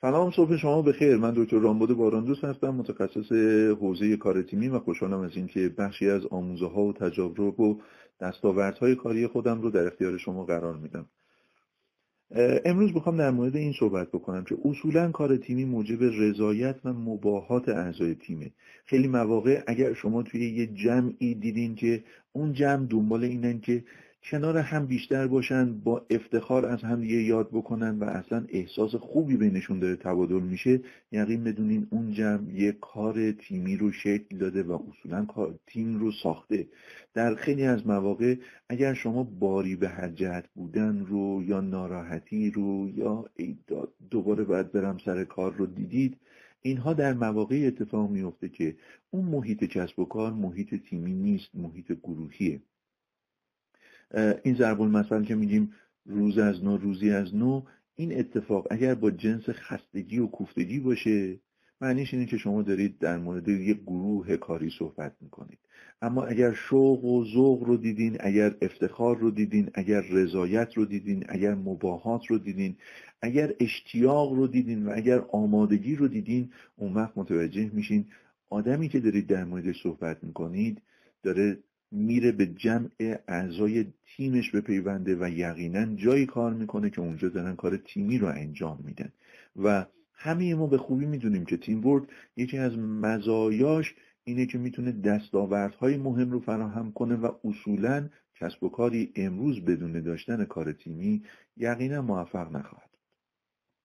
سلام صبح شما بخیر. من دکتر رامبد باراندوس هستم متخصص حوزه کار تیمی و خوشحالم از اینکه بخشی از آموزه ها و تجارب و دستاوردهای کاری خودم رو در اختیار شما قرار میدم. امروز می‌خوام در مورد این صحبت بکنم که اصولا کار تیمی موجب رضایت و مباهات اعضای تیمه. خیلی مواقع اگر شما توی یه جمعی دیدین که اون جمع دنبال اینن که کنار هم بیشتر باشن با افتخار از هم دیگه یاد بکنن و اصلا احساس خوبی بینشون داره تبادل میشه. یقین بدونین اون جمع یه کار تیمی رو شکل داده و اصولا تیم رو ساخته. در خیلی از مواقع اگر شما باری به هر جهت بودن رو یا ناراحتی رو یا دوباره باید برم سر کار رو دیدید. اینها در مواقع اتفاق میفته که اون محیط کسب و کار محیط تیمی نیست محیط گروهیه. این ضرب المثل که میگیم روز از نو روزی از نو این اتفاق اگر با جنس خستگی و کوفتگی باشه معنیش اینه که شما دارید در مورد یک گروه کاری صحبت می‌کنید. اما اگر شوق و ذوق رو دیدین اگر افتخار رو دیدین اگر رضایت رو دیدین اگر مباهات رو دیدین اگر اشتیاق رو دیدین و اگر آمادگی رو دیدین اون وقت متوجه میشین آدمی که دارید در موردش صحبت می‌کنید داره میره به جمع اعضای تیمش به پیونده و یقینا جایی کار می‌کنه که اونجا دارن کار تیمی رو انجام میدن. و همه ما به خوبی می‌دونیم که تیم ورد یکی از مزایاش اینه که می‌تونه دستاوردهای مهم رو فراهم کنه و اصولا کسب و کاری امروز بدون داشتن کار تیمی یقینا موفق نخواهد.